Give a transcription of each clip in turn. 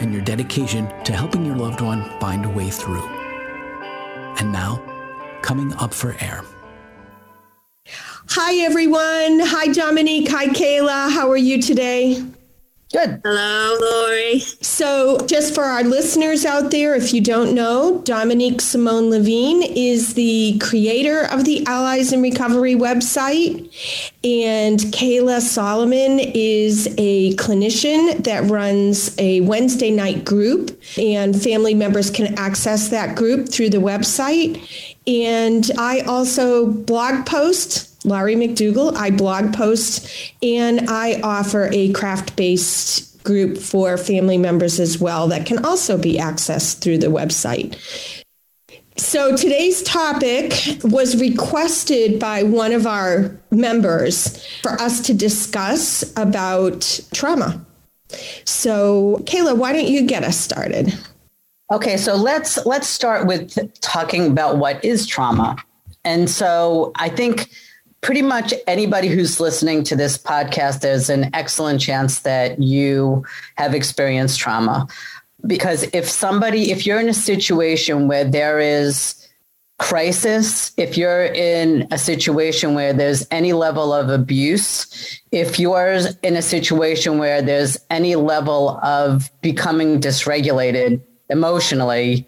and your dedication to helping your loved one find a way through. And now, coming up for air. Hi, everyone. Hi, Dominique. Hi, Kayla. How are you today? Good. Hello, Laurie. So, just for our listeners out there, if you don't know, Dominique Simone Levine is the creator of the Allies in Recovery website. And Kayla Solomon is a clinician that runs a Wednesday night group, and family members can access that group through the website. And I also blog post Laurie McDougall. I blog post and I offer a craft based group for family members as well that can also be accessed through the website. So today's topic was requested by one of our members for us to discuss about trauma. So Kayla, why don't you get us started? Okay, so let's let's start with talking about what is trauma. And so I think pretty much anybody who's listening to this podcast, there's an excellent chance that you have experienced trauma. Because if somebody, if you're in a situation where there is crisis, if you're in a situation where there's any level of abuse, if you're in a situation where there's any level of becoming dysregulated emotionally,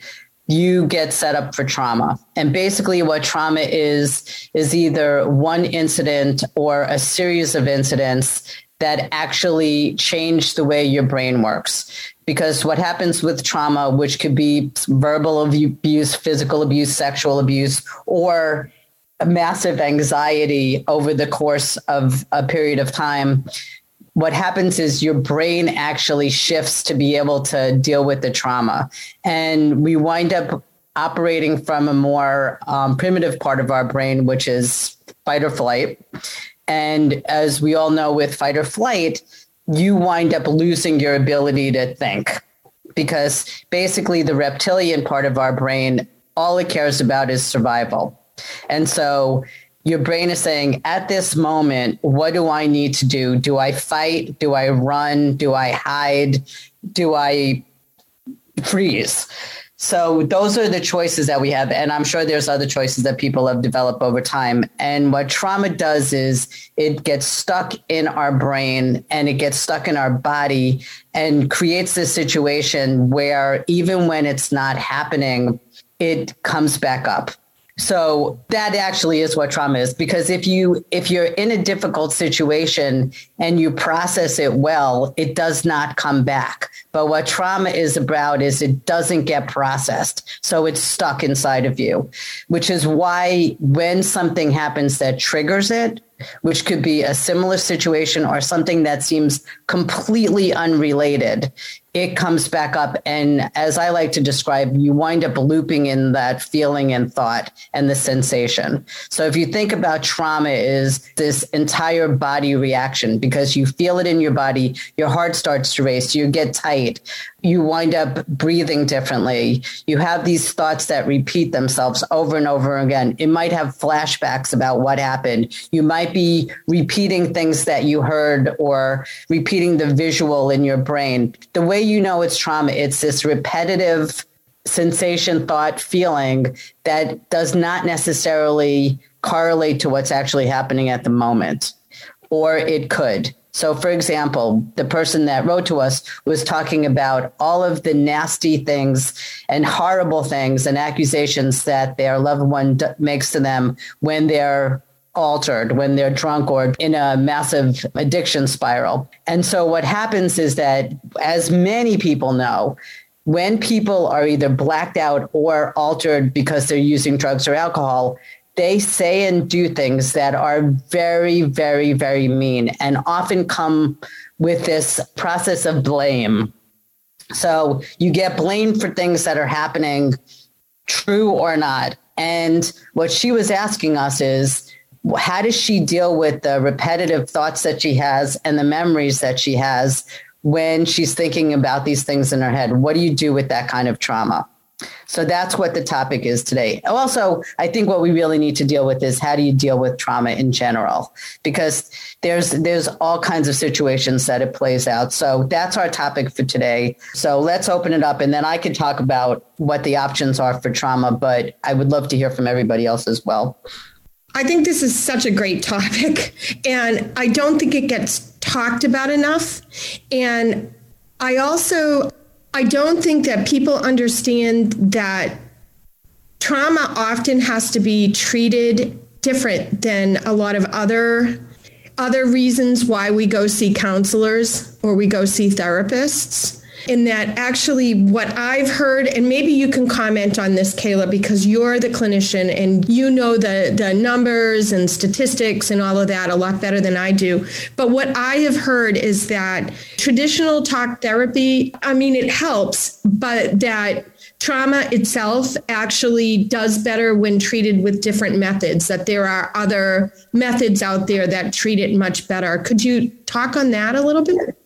you get set up for trauma. And basically, what trauma is, is either one incident or a series of incidents that actually change the way your brain works. Because what happens with trauma, which could be verbal abuse, physical abuse, sexual abuse, or massive anxiety over the course of a period of time, what happens is your brain actually shifts to be able to deal with the trauma. And we wind up operating from a more um, primitive part of our brain, which is fight or flight. And as we all know, with fight or flight, you wind up losing your ability to think because basically the reptilian part of our brain, all it cares about is survival. And so your brain is saying, at this moment, what do I need to do? Do I fight? Do I run? Do I hide? Do I freeze? So those are the choices that we have. And I'm sure there's other choices that people have developed over time. And what trauma does is it gets stuck in our brain and it gets stuck in our body and creates this situation where even when it's not happening, it comes back up. So that actually is what trauma is because if you if you're in a difficult situation and you process it well, it does not come back. But what trauma is about is it doesn't get processed. So it's stuck inside of you, which is why when something happens that triggers it, which could be a similar situation or something that seems completely unrelated, it comes back up. And as I like to describe, you wind up looping in that feeling and thought and the sensation. So if you think about trauma is this entire body reaction because you feel it in your body, your heart starts to race, you get tight, you wind up breathing differently. You have these thoughts that repeat themselves over and over again. It might have flashbacks about what happened. You might be repeating things that you heard or repeating the visual in your brain. The way you know it's trauma, it's this repetitive sensation, thought, feeling that does not necessarily correlate to what's actually happening at the moment, or it could. So, for example, the person that wrote to us was talking about all of the nasty things and horrible things and accusations that their loved one d- makes to them when they're altered, when they're drunk or in a massive addiction spiral. And so, what happens is that, as many people know, when people are either blacked out or altered because they're using drugs or alcohol, they say and do things that are very, very, very mean and often come with this process of blame. So you get blamed for things that are happening, true or not. And what she was asking us is, how does she deal with the repetitive thoughts that she has and the memories that she has when she's thinking about these things in her head? What do you do with that kind of trauma? So that's what the topic is today. Also, I think what we really need to deal with is how do you deal with trauma in general? Because there's there's all kinds of situations that it plays out. So that's our topic for today. So let's open it up and then I can talk about what the options are for trauma, but I would love to hear from everybody else as well. I think this is such a great topic and I don't think it gets talked about enough. And I also I don't think that people understand that trauma often has to be treated different than a lot of other other reasons why we go see counselors or we go see therapists in that actually what I've heard, and maybe you can comment on this, Kayla, because you're the clinician and you know the, the numbers and statistics and all of that a lot better than I do. But what I have heard is that traditional talk therapy, I mean, it helps, but that trauma itself actually does better when treated with different methods, that there are other methods out there that treat it much better. Could you talk on that a little bit?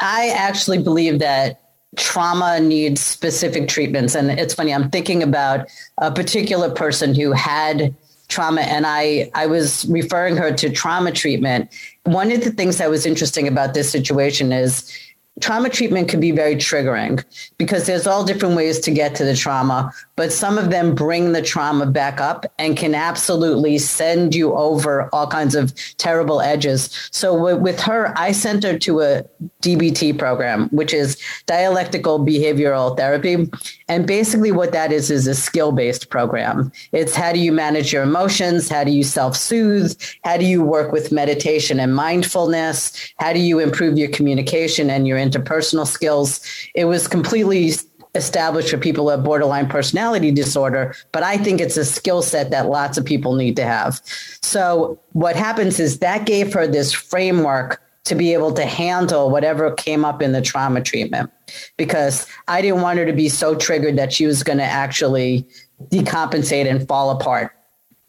I actually believe that trauma needs specific treatments. And it's funny, I'm thinking about a particular person who had trauma and I, I was referring her to trauma treatment. One of the things that was interesting about this situation is trauma treatment can be very triggering because there's all different ways to get to the trauma, but some of them bring the trauma back up and can absolutely send you over all kinds of terrible edges. So with her, I sent her to a DBT program, which is dialectical behavioral therapy. And basically what that is is a skill-based program. It's how do you manage your emotions? How do you self-soothe? How do you work with meditation and mindfulness? How do you improve your communication and your interpersonal skills? It was completely established for people have borderline personality disorder, but I think it's a skill set that lots of people need to have. So what happens is that gave her this framework to be able to handle whatever came up in the trauma treatment because I didn't want her to be so triggered that she was going to actually decompensate and fall apart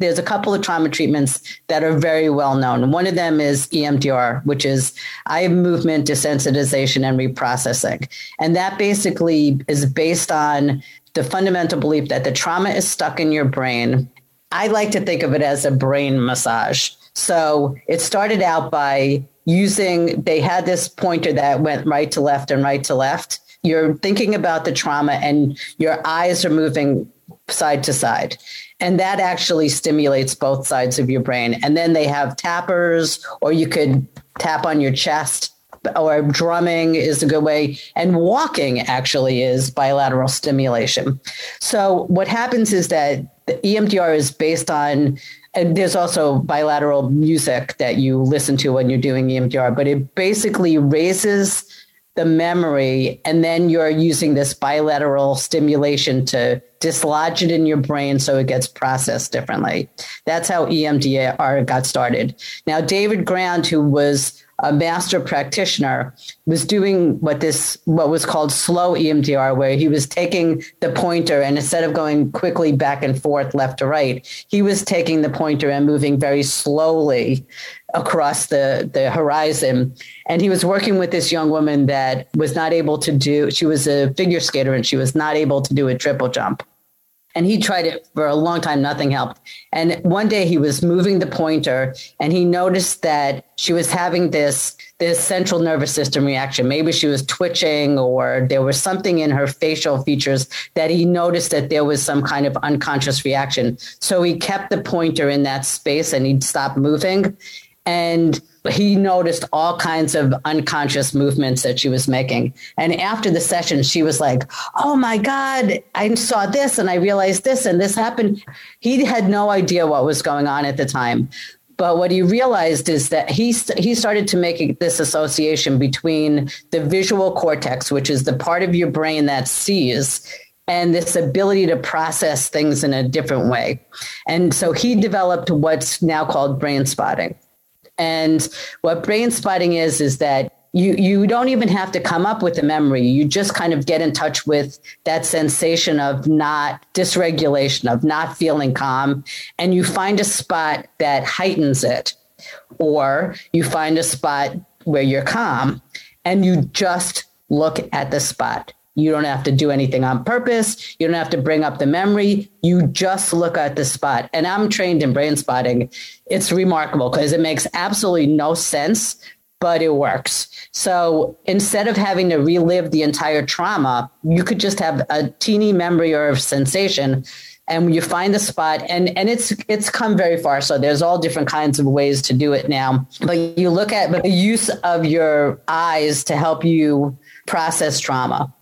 there's a couple of trauma treatments that are very well known. One of them is EMDR, which is eye movement desensitization and reprocessing. And that basically is based on the fundamental belief that the trauma is stuck in your brain. I like to think of it as a brain massage. So it started out by using, they had this pointer that went right to left and right to left. You're thinking about the trauma and your eyes are moving side to side. And that actually stimulates both sides of your brain. And then they have tappers, or you could tap on your chest, or drumming is a good way. And walking actually is bilateral stimulation. So what happens is that the EMDR is based on and there's also bilateral music that you listen to when you're doing EMDR, but it basically raises the memory and then you're using this bilateral stimulation to dislodge it in your brain so it gets processed differently. That's how EMDR got started. Now, David Grand, who was a master practitioner, was doing what this what was called slow EMDR, where he was taking the pointer and instead of going quickly back and forth left to right, he was taking the pointer and moving very slowly across the, the horizon. And he was working with this young woman that was not able to do, she was a figure skater and she was not able to do a triple jump. And he tried it for a long time, nothing helped. And one day he was moving the pointer and he noticed that she was having this, this central nervous system reaction. Maybe she was twitching or there was something in her facial features that he noticed that there was some kind of unconscious reaction. So he kept the pointer in that space and he'd stop moving. And he noticed all kinds of unconscious movements that she was making. And after the session, she was like, Oh my God, I saw this and I realized this and this happened. He had no idea what was going on at the time. But what he realized is that he, he started to make this association between the visual cortex, which is the part of your brain that sees, and this ability to process things in a different way. And so he developed what's now called brain spotting. And what brain spotting is, is that you you don't even have to come up with a memory. You just kind of get in touch with that sensation of not dysregulation of not feeling calm and you find a spot that heightens it. Or you find a spot where you're calm and you just look at the spot you don't have to do anything on purpose. You don't have to bring up the memory. You just look at the spot. And I'm trained in brain spotting. It's remarkable because it makes absolutely no sense but it works. So instead of having to relive the entire trauma, you could just have a teeny memory or sensation and you find the spot and and it's it's come very far so there's all different kinds of ways to do it now but you look at the use of your eyes to help you process trauma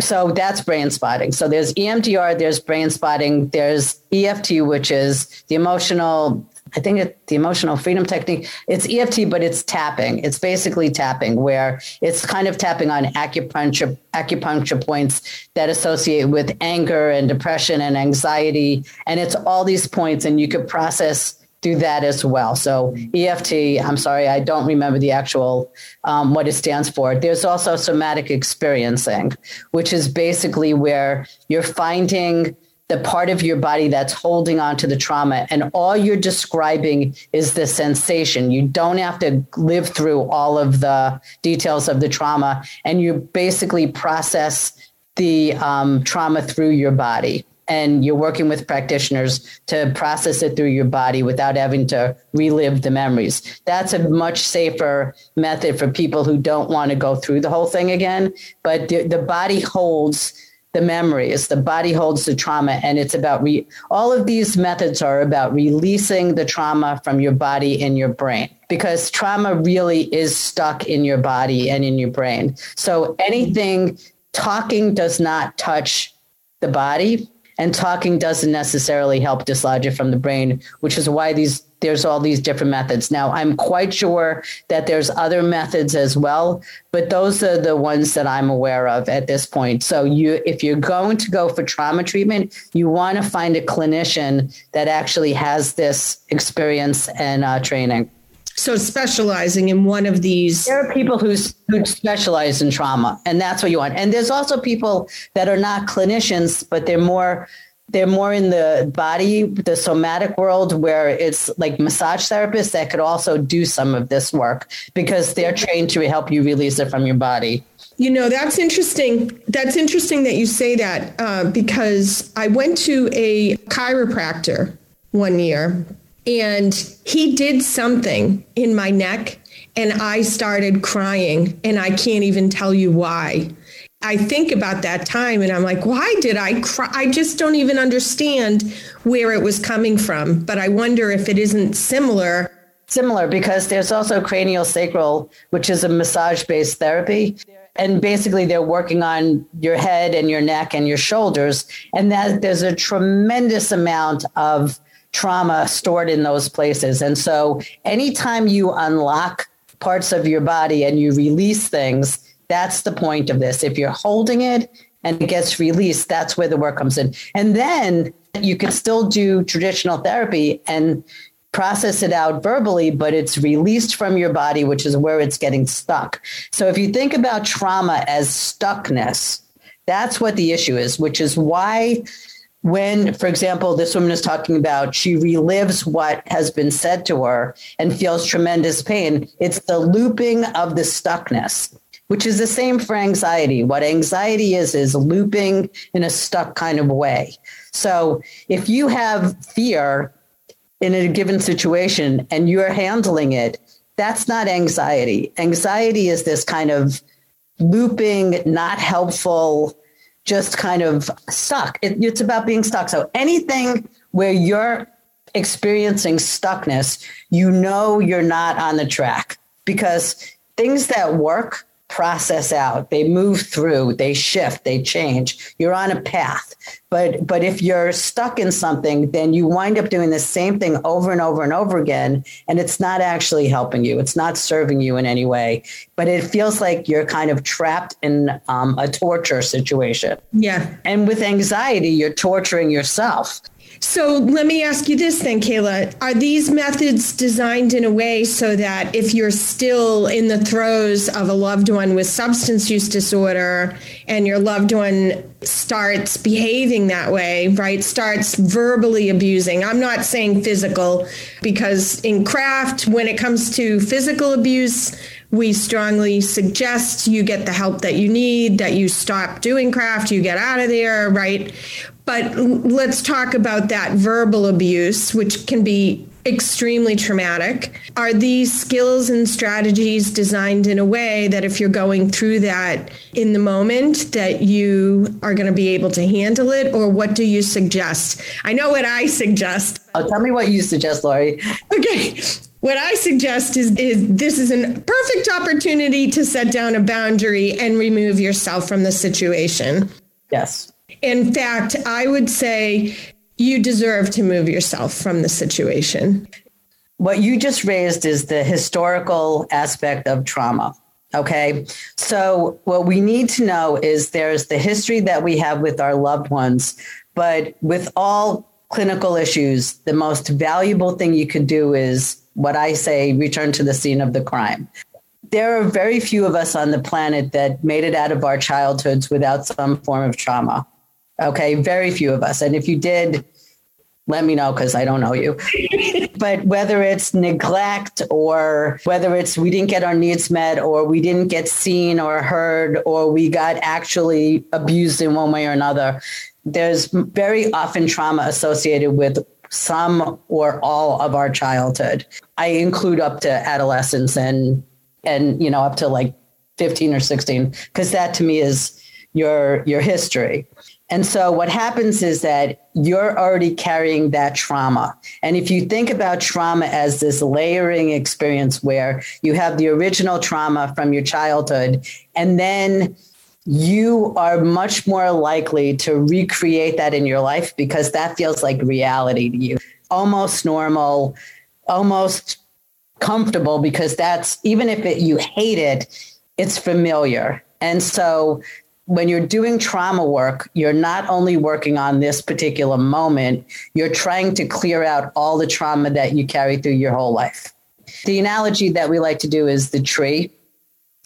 so that's brain spotting so there's emdr there's brain spotting there's eft which is the emotional I think it, the emotional freedom technique, it's EFT, but it's tapping. It's basically tapping where it's kind of tapping on acupuncture, acupuncture points that associate with anger and depression and anxiety. And it's all these points and you could process through that as well. So EFT, I'm sorry, I don't remember the actual, um, what it stands for. There's also somatic experiencing, which is basically where you're finding the part of your body that's holding on to the trauma. And all you're describing is the sensation. You don't have to live through all of the details of the trauma. And you basically process the um, trauma through your body. And you're working with practitioners to process it through your body without having to relive the memories. That's a much safer method for people who don't want to go through the whole thing again. But the, the body holds the memories the body holds the trauma and it's about re- all of these methods are about releasing the trauma from your body and your brain because trauma really is stuck in your body and in your brain so anything talking does not touch the body and talking doesn't necessarily help dislodge it from the brain which is why these there's all these different methods. Now, I'm quite sure that there's other methods as well, but those are the ones that I'm aware of at this point. So you if you're going to go for trauma treatment, you want to find a clinician that actually has this experience and uh, training. So specializing in one of these. There are people who, who specialize in trauma, and that's what you want. And there's also people that are not clinicians, but they're more they're more in the body, the somatic world, where it's like massage therapists that could also do some of this work because they're trained to help you release it from your body. You know, that's interesting. That's interesting that you say that uh, because I went to a chiropractor one year and he did something in my neck and I started crying and I can't even tell you why. I think about that time and I'm like, why did I cry? I just don't even understand where it was coming from. But I wonder if it isn't similar. Similar because there's also cranial sacral, which is a massage based therapy. And basically, they're working on your head and your neck and your shoulders. And that there's a tremendous amount of trauma stored in those places. And so, anytime you unlock parts of your body and you release things, that's the point of this. If you're holding it and it gets released, that's where the work comes in. And then you can still do traditional therapy and process it out verbally, but it's released from your body, which is where it's getting stuck. So if you think about trauma as stuckness, that's what the issue is, which is why when, for example, this woman is talking about she relives what has been said to her and feels tremendous pain, it's the looping of the stuckness which is the same for anxiety. What anxiety is, is looping in a stuck kind of way. So if you have fear in a given situation and you're handling it, that's not anxiety. Anxiety is this kind of looping, not helpful, just kind of stuck. It, it's about being stuck. So anything where you're experiencing stuckness, you know you're not on the track because things that work process out. They move through they shift they change. You're on a path. But but if you're stuck in something then you wind up doing the same thing over and over and over again and it's not actually helping you. It's not serving you in any way. But it feels like you're kind of trapped in um, a torture situation. Yeah. And with anxiety you're torturing yourself So let me ask you this then, Kayla. Are these methods designed in a way so that if you're still in the throes of a loved one with substance use disorder and your loved one starts behaving that way, right? Starts verbally abusing. I'm not saying physical because in craft, when it comes to physical abuse, we strongly suggest you get the help that you need, that you stop doing craft, you get out of there, right? But let's talk about that verbal abuse, which can be extremely traumatic. Are these skills and strategies designed in a way that if you're going through that in the moment that you are going to be able to handle it or what do you suggest? I know what I suggest. Oh, tell me what you suggest, Laurie. Okay. What I suggest is, is this is a perfect opportunity to set down a boundary and remove yourself from the situation. Yes. In fact, I would say you deserve to move yourself from the situation. What you just raised is the historical aspect of trauma. Okay. So, what we need to know is there's the history that we have with our loved ones, but with all clinical issues, the most valuable thing you could do is what I say return to the scene of the crime. There are very few of us on the planet that made it out of our childhoods without some form of trauma. Okay, very few of us. And if you did, let me know because I don't know you. but whether it's neglect or whether it's we didn't get our needs met or we didn't get seen or heard or we got actually abused in one way or another, there's very often trauma associated with some or all of our childhood. I include up to adolescence and and you know up to like 15 or 16 because that to me is your your history. And so what happens is that you're already carrying that trauma. And if you think about trauma as this layering experience where you have the original trauma from your childhood and then you are much more likely to recreate that in your life because that feels like reality to you. Almost normal, almost comfortable because that's even if it, you hate it, it's familiar. And so when you're doing trauma work, you're not only working on this particular moment, you're trying to clear out all the trauma that you carry through your whole life. The analogy that we like to do is the tree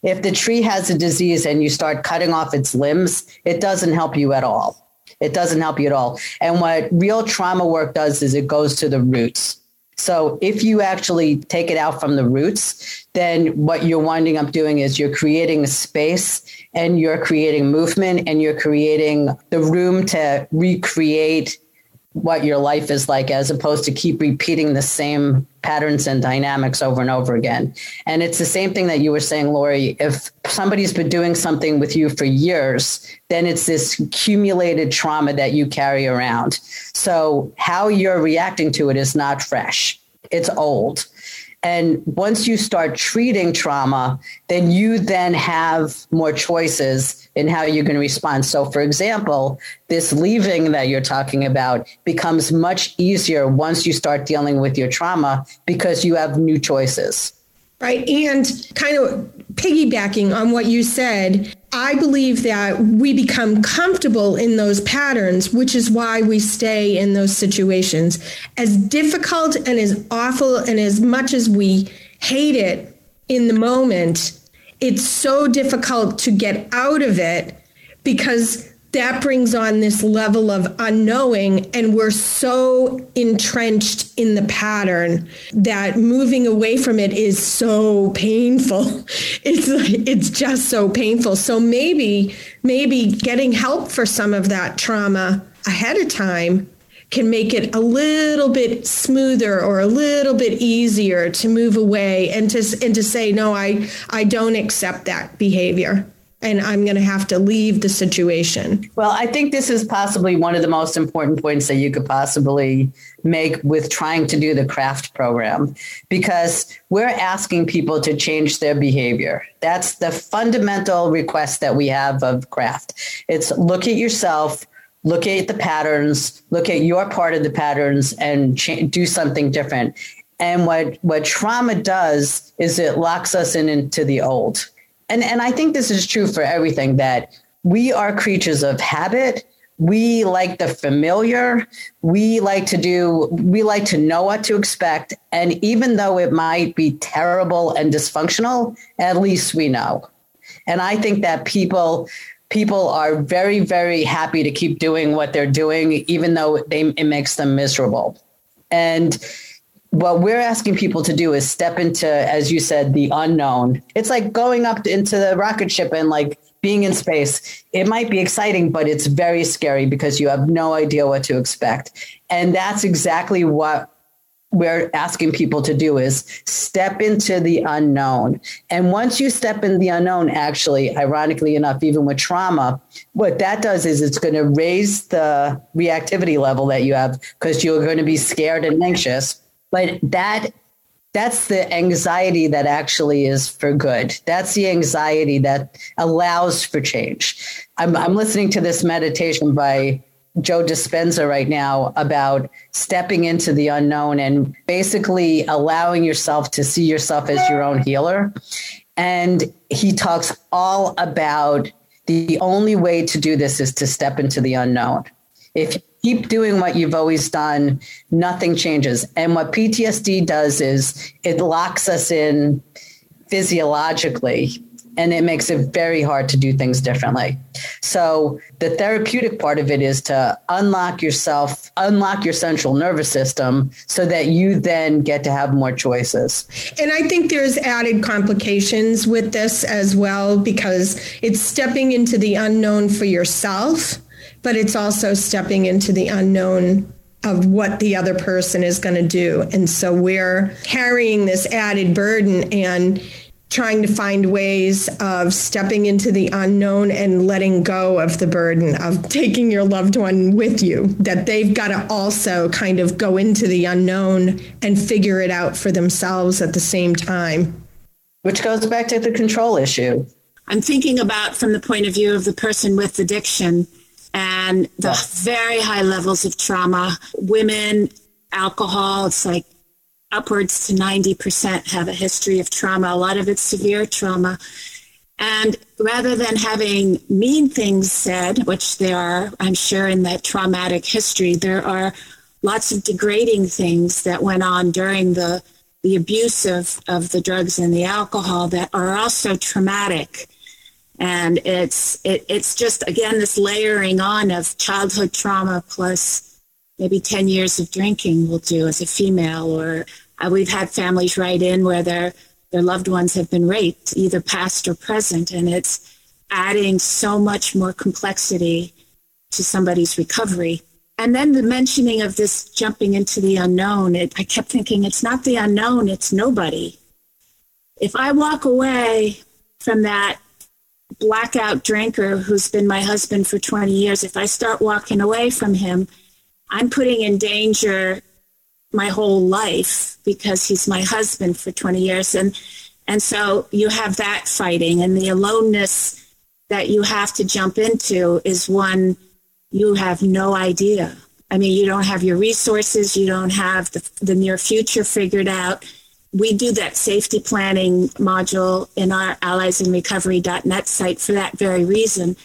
if the tree has a disease and you start cutting off its limbs, it doesn't help you at all. It doesn't help you at all. And what real trauma work does is it goes to the roots. So if you actually take it out from the roots, then what you're winding up doing is you're creating a space and you're creating movement and you're creating the room to recreate what your life is like as opposed to keep repeating the same patterns and dynamics over and over again. And it's the same thing that you were saying, Laurie. If somebody's been doing something with you for years, then it's this accumulated trauma that you carry around. So how you're reacting to it is not fresh. It's old. And once you start treating trauma, then you then have more choices in how you're going to respond. So, for example, this leaving that you're talking about becomes much easier once you start dealing with your trauma because you have new choices. Right. And kind of piggybacking on what you said, I believe that we become comfortable in those patterns, which is why we stay in those situations. As difficult and as awful and as much as we hate it in the moment, it's so difficult to get out of it because that brings on this level of unknowing and we're so entrenched in the pattern that moving away from it is so painful. It's it's just so painful. So maybe maybe getting help for some of that trauma ahead of time can make it a little bit smoother or a little bit easier to move away and to and to say no I I don't accept that behavior and I'm going to have to leave the situation. Well, I think this is possibly one of the most important points that you could possibly make with trying to do the craft program because we're asking people to change their behavior. That's the fundamental request that we have of craft. It's look at yourself, look at the patterns, look at your part of the patterns and do something different. And what what trauma does is it locks us in into the old and and I think this is true for everything that we are creatures of habit, we like the familiar. We like to do, we like to know what to expect. And even though it might be terrible and dysfunctional, at least we know. And I think that people, people are very, very happy to keep doing what they're doing, even though they, it makes them miserable. And what we're asking people to do is step into, as you said, the unknown. It's like going up into the rocket ship and like being in space, it might be exciting, but it's very scary because you have no idea what to expect. And that's exactly what we're asking people to do is step into the unknown. And once you step in the unknown, actually, ironically enough, even with trauma, what that does is it's going to raise the reactivity level that you have because you're going to be scared and anxious. But that that's the anxiety that actually is for good. That's the anxiety that allows for change. I'm, I'm listening to this meditation by Joe Dispenza right now about stepping into the unknown and basically allowing yourself to see yourself as your own healer. And he talks all about the only way to do this is to step into the unknown. If keep doing what you've always done, nothing changes. And what PTSD does is it locks us in physiologically and it makes it very hard to do things differently. So the therapeutic part of it is to unlock yourself, unlock your central nervous system so that you then get to have more choices. And I think there's added complications with this as well because it's stepping into the unknown for yourself but it's also stepping into the unknown of what the other person is going to do. And so we're carrying this added burden and trying to find ways of stepping into the unknown and letting go of the burden of taking your loved one with you, that they've got to also kind of go into the unknown and figure it out for themselves at the same time. Which goes back to the control issue. I'm thinking about from the point of view of the person with addiction and the very high levels of trauma. Women, alcohol, it's like upwards to 90% have a history of trauma. A lot of it's severe trauma. And rather than having mean things said, which there are, I'm sure, in that traumatic history, there are lots of degrading things that went on during the, the abuse of, of the drugs and the alcohol that are also traumatic and it's it, it's just again this layering on of childhood trauma plus maybe 10 years of drinking will do as a female. Or uh, we've had families write in where their their loved ones have been raped either past or present. And it's adding so much more complexity to somebody's recovery. And then the mentioning of this jumping into the unknown it, i kept thinking it's not the unknown it's nobody. If i walk away from that blackout drinker who's been my husband for 20 years, if I start walking away from him, I'm putting in danger my whole life because he's my husband for 20 years. And, and so you have that fighting and the aloneness that you have to jump into is one you have no idea. I mean, you don't have your resources, you don't have the, the near future figured out we do that safety planning module in our alliesinrecovery.net site for that very reason.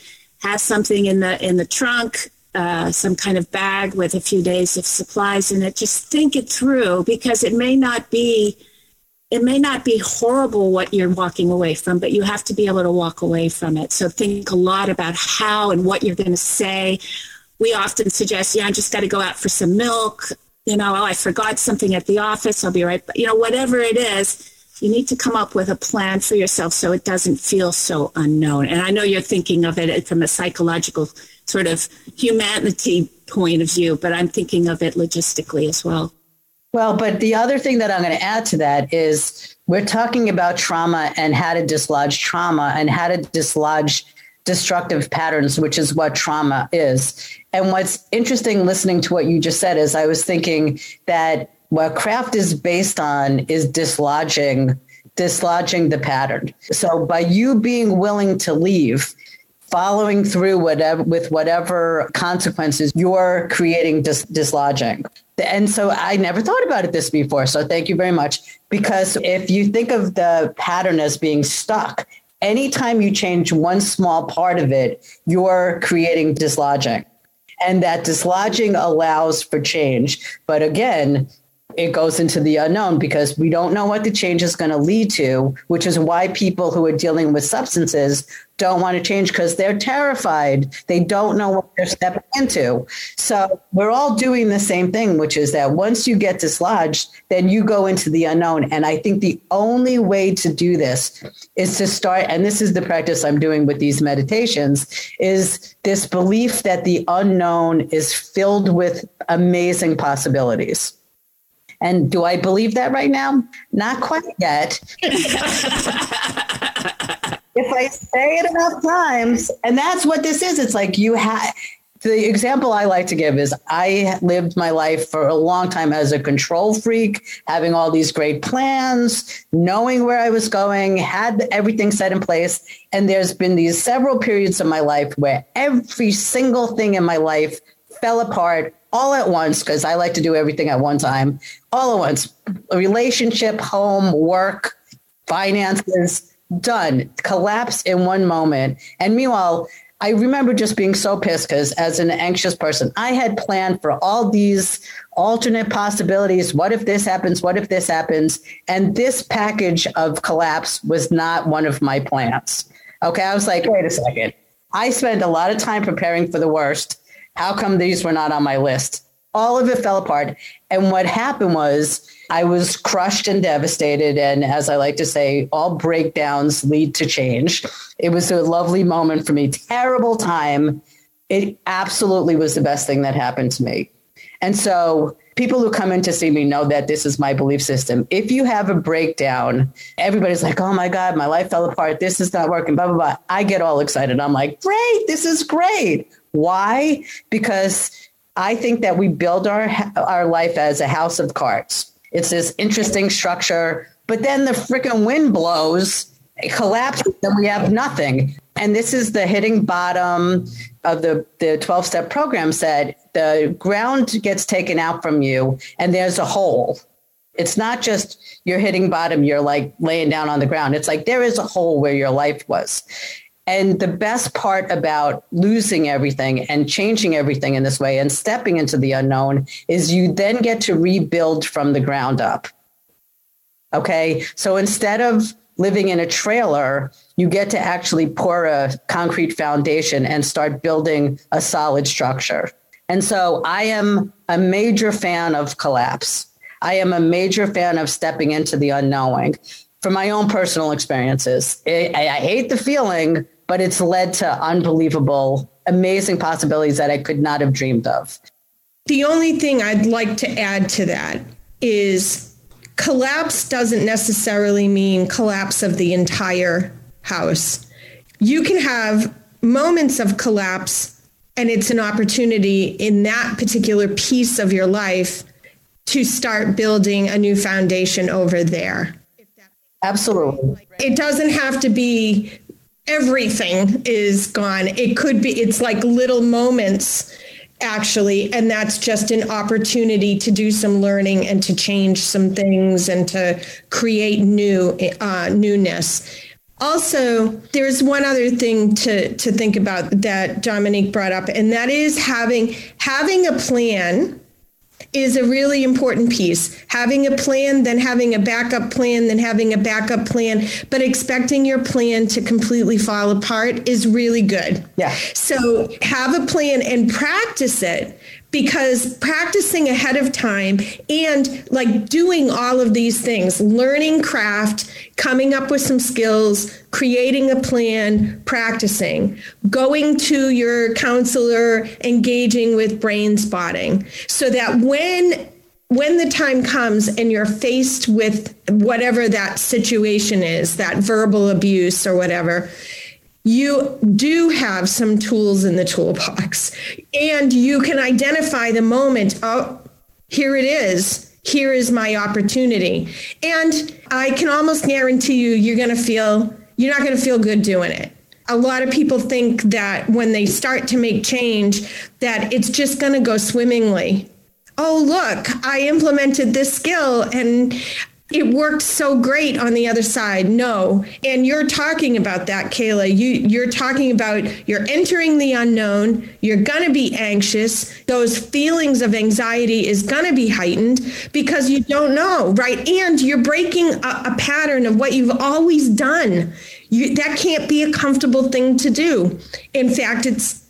Have something in the in the trunk, uh, some kind of bag with a few days of supplies in it. Just think it through because it may not be it may not be horrible what you're walking away from, but you have to be able to walk away from it. So think a lot about how and what you're going to say. We often suggest, yeah, I just got to go out for some milk you know, oh, I forgot something at the office. I'll be right back. You know, whatever it is, you need to come up with a plan for yourself so it doesn't feel so unknown. And I know you're thinking of it from a psychological sort of humanity point of view, but I'm thinking of it logistically as well. Well, but the other thing that I'm going to add to that is we're talking about trauma and how to dislodge trauma and how to dislodge destructive patterns, which is what trauma is. And what's interesting listening to what you just said is I was thinking that what craft is based on is dislodging dislodging the pattern. So by you being willing to leave, following through whatever with whatever consequences you're creating dis- dislodging. And so I never thought about it this before. So thank you very much. Because if you think of the pattern as being stuck, anytime you change one small part of it, you're creating dislodging. and that dislodging allows for change. But again, it goes into the unknown because we don't know what the change is going to lead to, which is why people who are dealing with substances don't want to change because they're terrified. They don't know what they're stepping into. So we're all doing the same thing, which is that once you get dislodged, then you go into the unknown. And I think the only way to do this is to start, and this is the practice I'm doing with these meditations, is this belief that the unknown is filled with amazing possibilities. And do I believe that right now? Not quite yet. if I say it enough times, and that's what this is, it's like you have the example I like to give is I lived my life for a long time as a control freak, having all these great plans, knowing where I was going, had everything set in place. And there's been these several periods of my life where every single thing in my life fell apart all at once because I like to do everything at one time, all at once. Relationship, home, work, finances, done, collapse in one moment. And meanwhile, I remember just being so pissed because as an anxious person, I had planned for all these alternate possibilities. What if this happens? What if this happens? And this package of collapse was not one of my plans. Okay. I was like, wait a second. I spent a lot of time preparing for the worst how come these were not on my list? All of it fell apart. And what happened was I was crushed and devastated. And as I like to say, all breakdowns lead to change. It was a lovely moment for me. Terrible time. It absolutely was the best thing that happened to me. And so people who come in to see me know that this is my belief system. If you have a breakdown, everybody's like, oh my God, my life fell apart. This is not working, blah, blah, blah. I get all excited. I'm like, great, this is great. Why? Because I think that we build our our life as a house of cards. It's this interesting structure, but then the freaking wind blows, it collapses, and we have nothing. And this is the hitting bottom of the, the 12 step program said the ground gets taken out from you and there's a hole. It's not just you're hitting bottom, you're like laying down on the ground. It's like there is a hole where your life was. And the best part about losing everything and changing everything in this way and stepping into the unknown is you then get to rebuild from the ground up. Okay. So instead of living in a trailer, you get to actually pour a concrete foundation and start building a solid structure. And so I am a major fan of collapse. I am a major fan of stepping into the unknowing from my own personal experiences. I, I hate the feeling, but it's led to unbelievable, amazing possibilities that I could not have dreamed of. The only thing I'd like to add to that is collapse doesn't necessarily mean collapse of the entire house. You can have moments of collapse, and it's an opportunity in that particular piece of your life to start building a new foundation over there. Absolutely. It doesn't have to be everything is gone. It could be, it's like little moments actually and that's just an opportunity to do some learning and to change some things and to create new uh, newness also there's one other thing to to think about that dominique brought up and that is having having a plan is a really important piece. Having a plan, then having a backup plan, then having a backup plan, but expecting your plan to completely fall apart is really good. Yeah. So have a plan and practice it because practicing ahead of time and like doing all of these things, learning craft, coming up with some skills, creating a plan, practicing, going to your counselor, engaging with brain spotting so that when when the time comes and you're faced with whatever that situation is, that verbal abuse or whatever, you do have some tools in the toolbox and you can identify the moment oh here it is here is my opportunity. And i can almost guarantee you you're going to feel you're not going to feel good doing it. A lot of people think that when they start to make change that it's just going to go swimmingly. Oh look i implemented this skill and it worked so great on the other side. No. And you're talking about that, Kayla. You you're talking about you're entering the unknown, you're gonna be anxious. Those feelings of anxiety is gonna be heightened because you don't know, right? And you're breaking a, a pattern of what you've always done. You, that can't be a comfortable thing to do. In fact, it's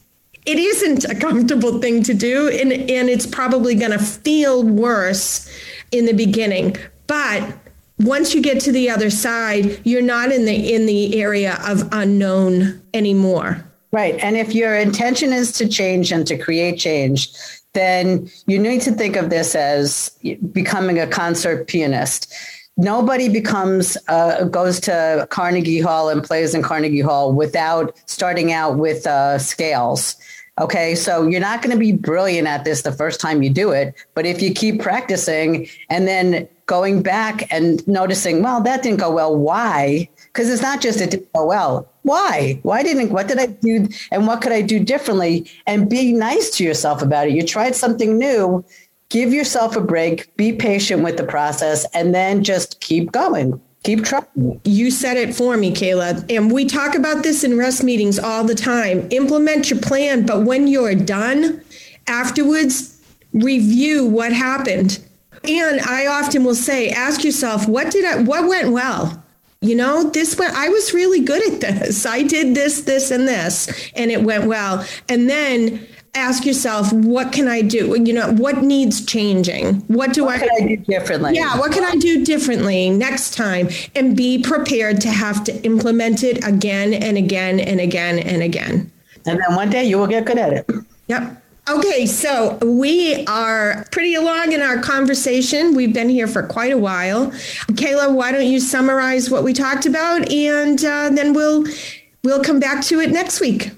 it isn't a comfortable thing to do and, and it's probably going to feel worse in the beginning but once you get to the other side, you're not in the in the area of unknown anymore. Right. And if your intention is to change and to create change, then you need to think of this as becoming a concert pianist. Nobody becomes uh, goes to Carnegie Hall and plays in Carnegie Hall without starting out with uh, scales. Okay, so you're not going to be brilliant at this the first time you do it, but if you keep practicing and then going back and noticing, well, that didn't go well. Why? Because it's not just it didn't go well. Why? Why didn't? What did I do? And what could I do differently? And be nice to yourself about it. You tried something new. Give yourself a break. Be patient with the process, and then just keep going. Keep trying. You said it for me, Kayla. And we talk about this in rest meetings all the time. Implement your plan, but when you're done, afterwards, review what happened and I often will say, ask yourself, what did I, what went well? You know, this went, I was really good at this. I did this, this, and this, and it went well. And then ask yourself, what can I do? You know, what needs changing? What do what I, I do differently? Yeah, what can I do differently next time? And be prepared to have to implement it again and again and again and again. And then one day you will get good at it. Yep. Okay, so we are pretty along in our conversation. We've been here for quite a while. Kayla, why don't you summarize what we talked about, and uh, then we'll we'll come back to it next week.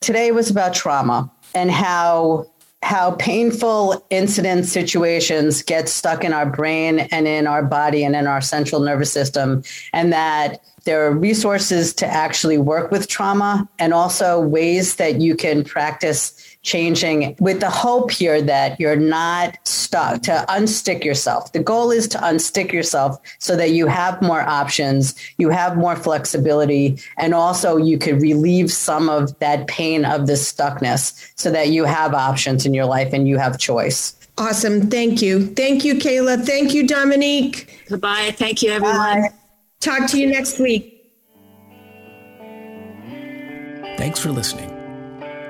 Today was about trauma and how how painful incident situations get stuck in our brain and in our body and in our central nervous system, and that there are resources to actually work with trauma and also ways that you can practice changing with the hope here that you're not stuck to unstick yourself. The goal is to unstick yourself so that you have more options, you have more flexibility, and also you could relieve some of that pain of the stuckness so that you have options in your life and you have choice. Awesome. Thank you. Thank you, Kayla. Thank you, Dominique. Goodbye. Thank you, everyone. Bye. Talk to you next week. Thanks for listening.